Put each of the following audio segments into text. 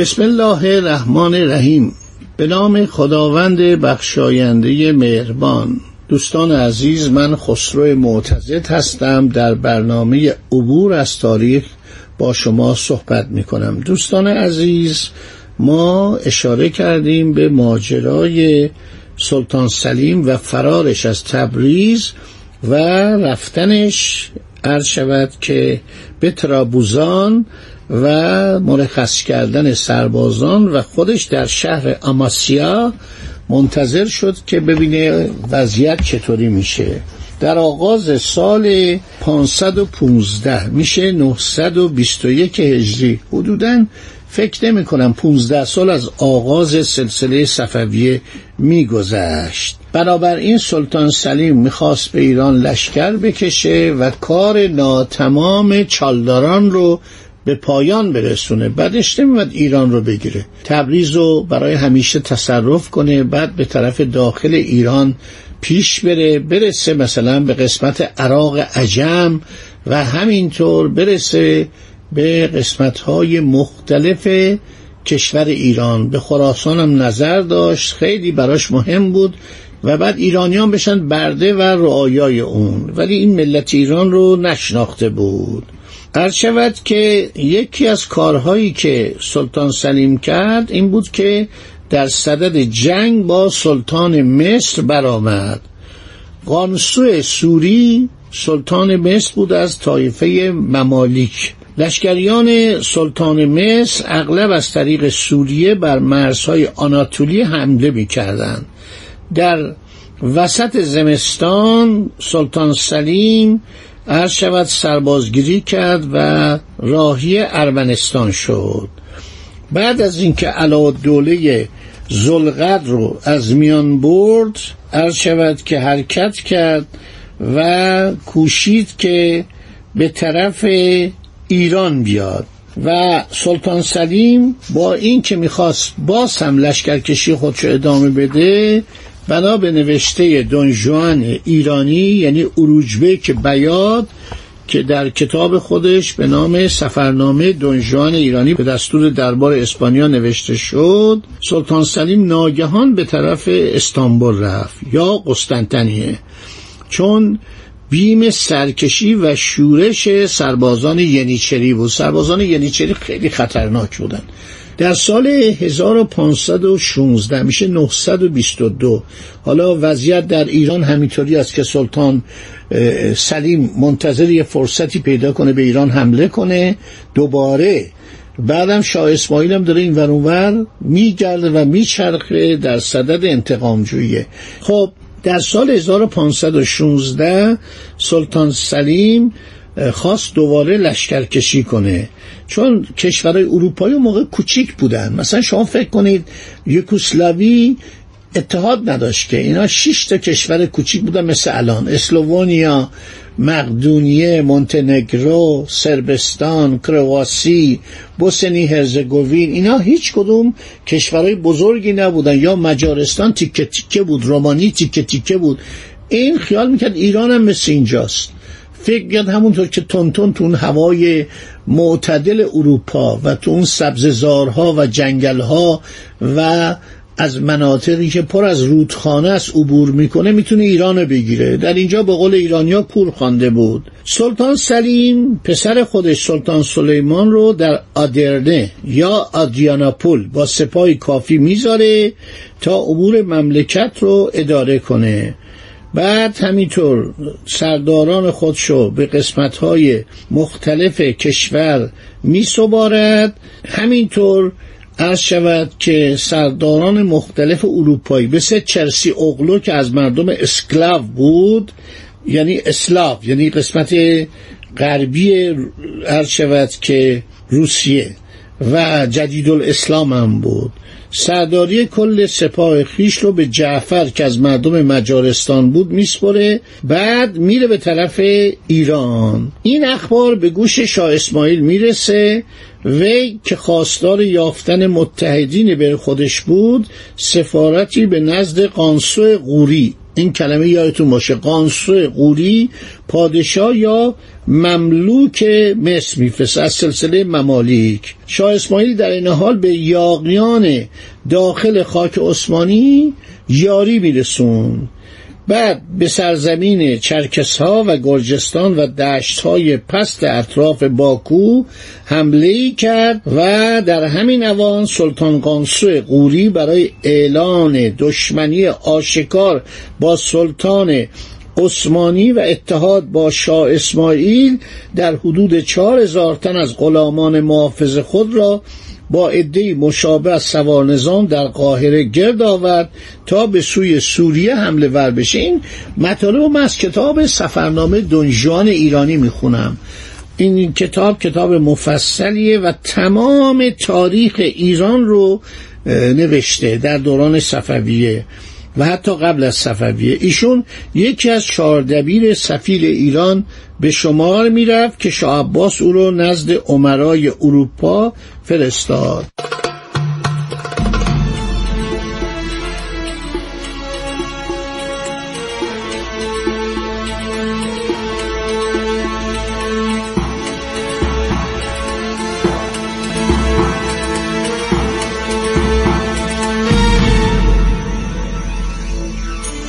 بسم الله الرحمن الرحیم. به نام خداوند بخشاینده مهربان. دوستان عزیز من خسرو معتزد هستم. در برنامه عبور از تاریخ با شما صحبت می کنم دوستان عزیز ما اشاره کردیم به ماجرای سلطان سلیم و فرارش از تبریز و رفتنش. عرض شود که به ترابوزان و مرخص کردن سربازان و خودش در شهر آماسیا منتظر شد که ببینه وضعیت چطوری میشه. در آغاز سال 515 میشه 921 هجری. حدودا فکر نمی کنم 15 سال از آغاز سلسله صفویه میگذشت. بنابراین سلطان سلیم می‌خواست به ایران لشکر بکشه و کار ناتمام چالداران رو به پایان برسونه. بعدش نمیمد ایران رو بگیره. تبریز رو برای همیشه تصرف کنه بعد به طرف داخل ایران پیش بره برسه مثلا به قسمت عراق عجم و همینطور برسه به قسمت های مختلف کشور ایران. به خراسان هم نظر داشت خیلی براش مهم بود و بعد ایرانیان بشن برده و رعایای اون. ولی این ملت ایران رو نشناخته بود. قرد شود که یکی از کارهایی که سلطان سلیم کرد این بود که در صدد جنگ با سلطان مصر برآمد قانسو سوری سلطان مصر بود از طایفه ممالیک لشکریان سلطان مصر اغلب از طریق سوریه بر مرزهای آناتولی حمله می کردن. در وسط زمستان سلطان سلیم عرض شود سربازگیری کرد و راهی ارمنستان شد. بعد از اینکه علا دوله زلغد رو از میان برد عرض شود که حرکت کرد و کوشید که به طرف ایران بیاد. و سلطان سلیم با این که می‌خواست باز هم لشکرکشی خودشو ادامه بده بنا به نوشته دونجوان ایرانی یعنی که بیاد که در کتاب خودش به نام سفرنامه دونجوان ایرانی به دستور دربار اسپانیا نوشته شد. سلطان سلیم ناگهان به طرف استانبول رفت. یا قسطنطنیه. چون بیم سرکشی و شورش سربازان ینیچری بود. سربازان ینیچری خیلی خطرناک بودن. در سال 1516 میشه 922 حالا وضعیت در ایران همینطوری است که سلطان سلیم منتظر یه فرصتی پیدا کنه به ایران حمله کنه دوباره. بعدم شاه اسماعیل هم داره این ورونور میگرده و میچرخه در صدد انتقام جویه خب در سال 1516 سلطان سلیم خواست دوباره لشکرکشی کنه. چون کشورهای اروپایی موقع کوچیک بودن. مثلا شما فکر کنید یوکوسلاوی اتحاد نداشت که اینا شش تا کشور کوچیک بودن مثل الان. اسلوونیا مقدونیه مونتنگرو سربستان کرواسی بوسنی هرزگوین اینا هیچ کدوم کشورهای بزرگی نبودن یا مجارستان تیکه تیکه بود رومانی تیکه تیکه بود. این خیال می‌کرد ایران هم مثل اینجاست. فکر کرد همونطور که تونتون تو اون هوای معتدل اروپا و تو اون سبززارها و جنگلها و از مناطقی که پر از رودخانه است عبور می‌کنه می‌تونه ایران بگیره. در اینجا به قول ایرانیا کور خوانده بود. سلطان سلیم پسر خودش سلطان سلیمان رو در آدرنه یا آدیاناپول با سپاه کافی می‌ذاره تا عبور مملکت رو اداره کنه. بعد همینطور سرداران خودشو به قسمتهای مختلف کشور می سبارد همینطور عرض شود که سرداران مختلف اروپایی مثل چرسی اغلو که از مردم اسکلاو بود یعنی اسلاف یعنی قسمت غربی عرض شود که روسیه و جدید الاسلام هم بود. سرداری کل سپاه خیش رو به جعفر که از مردم مجارستان بود میسپره بعد میره به طرف ایران. این اخبار به گوش شاه اسماعیل می‌رسه وی که خواستار یافتن متحدین بر خودش بود سفارتی به نزد قانسو غوری. این کلمه یادتون باشه قانسو قوری پادشاه یا مملوک مصر میفرست از سلسله ممالیک شاه اسماعیل در این حال به یاقیان داخل خاک عثمانی یاری میرسون بعد به سرزمین چرکس ها و گرجستان و دشت های پست اطراف باکو حمله کرد و در همین اوان سلطان قانسو قوری برای اعلان دشمنی آشکار با سلطان عثمانی و اتحاد با شاه اسماعیل در حدود چهار هزار تن از غلامان محافظ خود را با عده مشابه از سوار در قاهره گرد آورد تا به سوی سوریه حمله ور بشه. این مطالب من از کتاب سفرنامه دنجان ایرانی می‌خونم. این کتاب کتاب مفصلیه و تمام تاریخ ایران رو نوشته در دوران صفویه. و حتی قبل از صفویه. ایشون یکی از چهاردبیر سفیر ایران به شمار می‌رفت که شاه عباس او رو نزد عمرای اروپا فرستاد.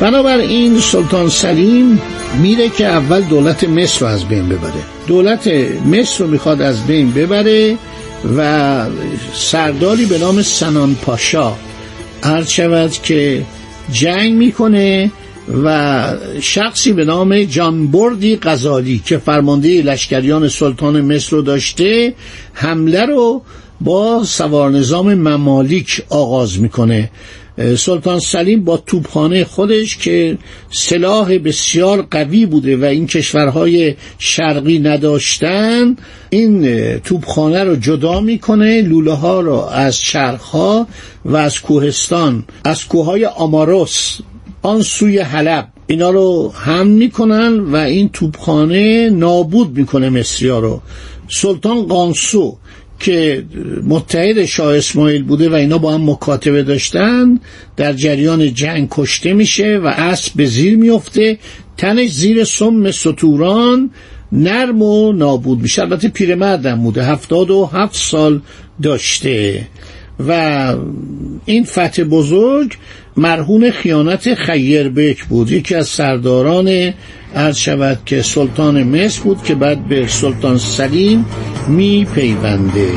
بنابراین سلطان سلیم میره که اول دولت مصر رو از بین ببره. دولت مصر رو می‌خواد از بین ببره و سرداری به نام سنان پاشا عرض شود که جنگ می‌کنه و شخصی به نام جانبردی قزالی که فرمانده لشکریان سلطان مصر رو داشته حمله رو با سوار نظام ممالیک آغاز می‌کنه. سلطان سلیم با توپخانه خودش که سلاح بسیار قوی بوده و این کشورهای شرقی نداشتن این توپخانه رو جدا می‌کنه لوله ها رو از چرخها و از کوهستان از کوههای آماروس آن سوی حلب. اینا رو هم می‌کنن و این توپخانه نابود می‌کنه مصریا رو. سلطان قانسو که متحد شاه اسماعیل بوده و اینا با هم مکاتبه داشتن در جریان جنگ کشته میشه و اسب به زیر میفته تنش زیر سم ستوران نرم و نابود میشه. البته پیرمردم بوده هفتاد و هفت سال داشته. و این فتح بزرگ مرهون خیانت خیربک بود. یکی از سرداران عرض شود که سلطان مصر بود که بعد به سلطان سلیم می پیونده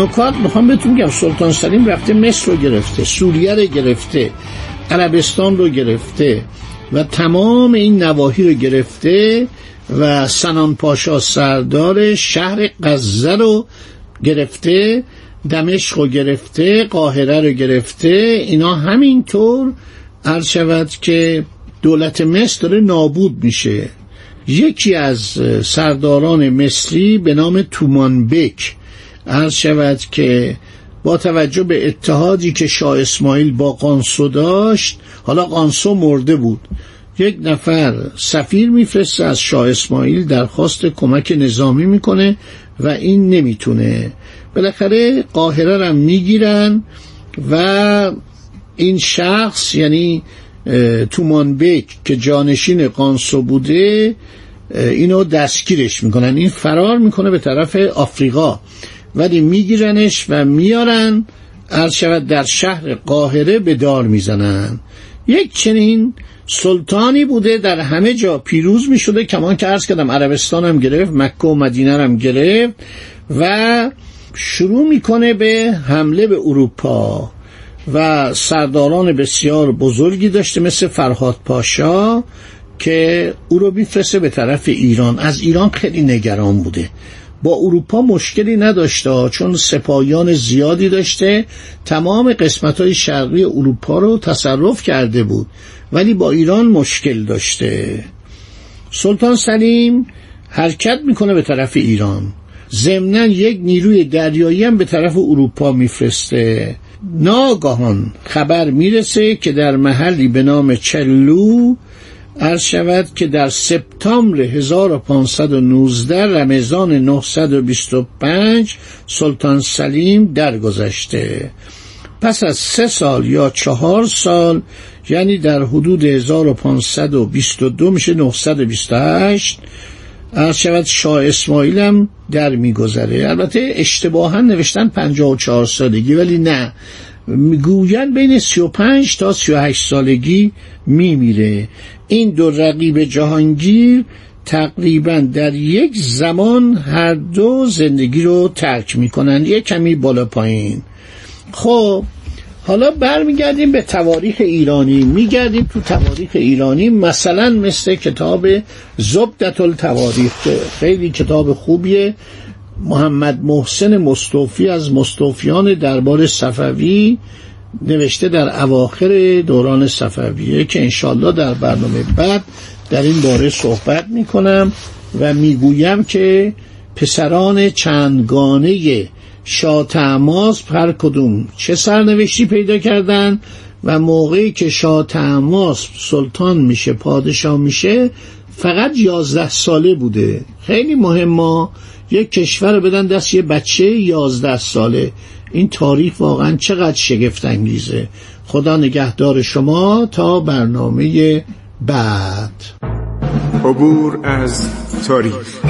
نکات می‌خوام بهتون بگم سلطان سلیم رفته مصر رو گرفته سوریه رو گرفته عربستان رو گرفته و تمام این نواحی رو گرفته و سنان پاشا سردار شهر قزه رو گرفته دمشق رو گرفته قاهره رو گرفته اینا همینطور عرض شود که دولت مصر داره نابود میشه. یکی از سرداران مصری به نام تومانبک عرض شود که با توجه به اتحادی که شاه اسماعیل با قانسو داشت حالا قانسو مرده بود. یک نفر سفیر میفرسته از شاه اسماعیل درخواست کمک نظامی می‌کنه و این نمی‌تونه. بالاخره قاهره هم می‌گیرن و این شخص یعنی تومانبک که جانشین قانسو بوده اینو دستگیرش می‌کنن. این فرار می‌کنه به طرف آفریقا. ولی میگیرنش و میارن. عرض شود در شهر قاهره به دار می‌زنن. یک چنین سلطانی بوده در همه جا. پیروز می شده کمان که عرض کردم عربستان هم گرفت مکه و مدینه هم گرفت و شروع می‌کنه به حمله به اروپا و سرداران بسیار بزرگی داشته مثل فرهاد پاشا که او رو میفرسته به طرف ایران. از ایران خیلی نگران بوده. با اروپا مشکلی نداشته چون سپاهیان زیادی داشته. تمام قسمت های شرقی اروپا رو تصرف کرده بود ولی با ایران مشکل داشته. سلطان سلیم حرکت می‌کنه به طرف ایران. ضمنا یک نیروی دریایی هم به طرف اروپا میفرسته. ناگاهان خبر می‌رسه که در محلی به نام چلو عرض شود که در سپتامبر 1519 رمضان 925 سلطان سلیم درگذشته. پس از سه سال یا چهار سال یعنی در حدود 1522 میشه 928 عرض شود شاه اسماعیل هم در میگذره. البته اشتباها نوشتن 54 سالگی ولی نه. می‌گوین بین 35 تا 38 سالگی میمیره. این دو رقیب جهانگیر تقریبا در یک زمان هر دو زندگی رو ترک می‌کنن. یک کمی بالا پایین. خب حالا برمیگردیم به تواریخ ایرانی. میگردیم تو تواریخ ایرانی. مثلا مثل کتاب زبدت التواریخ خیلی کتاب خوبیه. محمد محسن مصطفی از مصطفیان دربار صفوی نوشته در اواخر دوران صفویه که انشالله در برنامه بعد در این باره صحبت می‌کنم و می‌گویم که پسران چندگانه شاه تماس هر کدوم چه سرنوشتی پیدا کردن و موقعی که شاه تماس سلطان میشه پادشاه میشه فقط یازده ساله بوده. خیلی مهمه یک کشور رو بدن دست یه بچه یازده ساله. این تاریخ واقعا چقدر شگفت انگیزه خدا نگهدار شما تا برنامه بعد. عبور از تاریخ.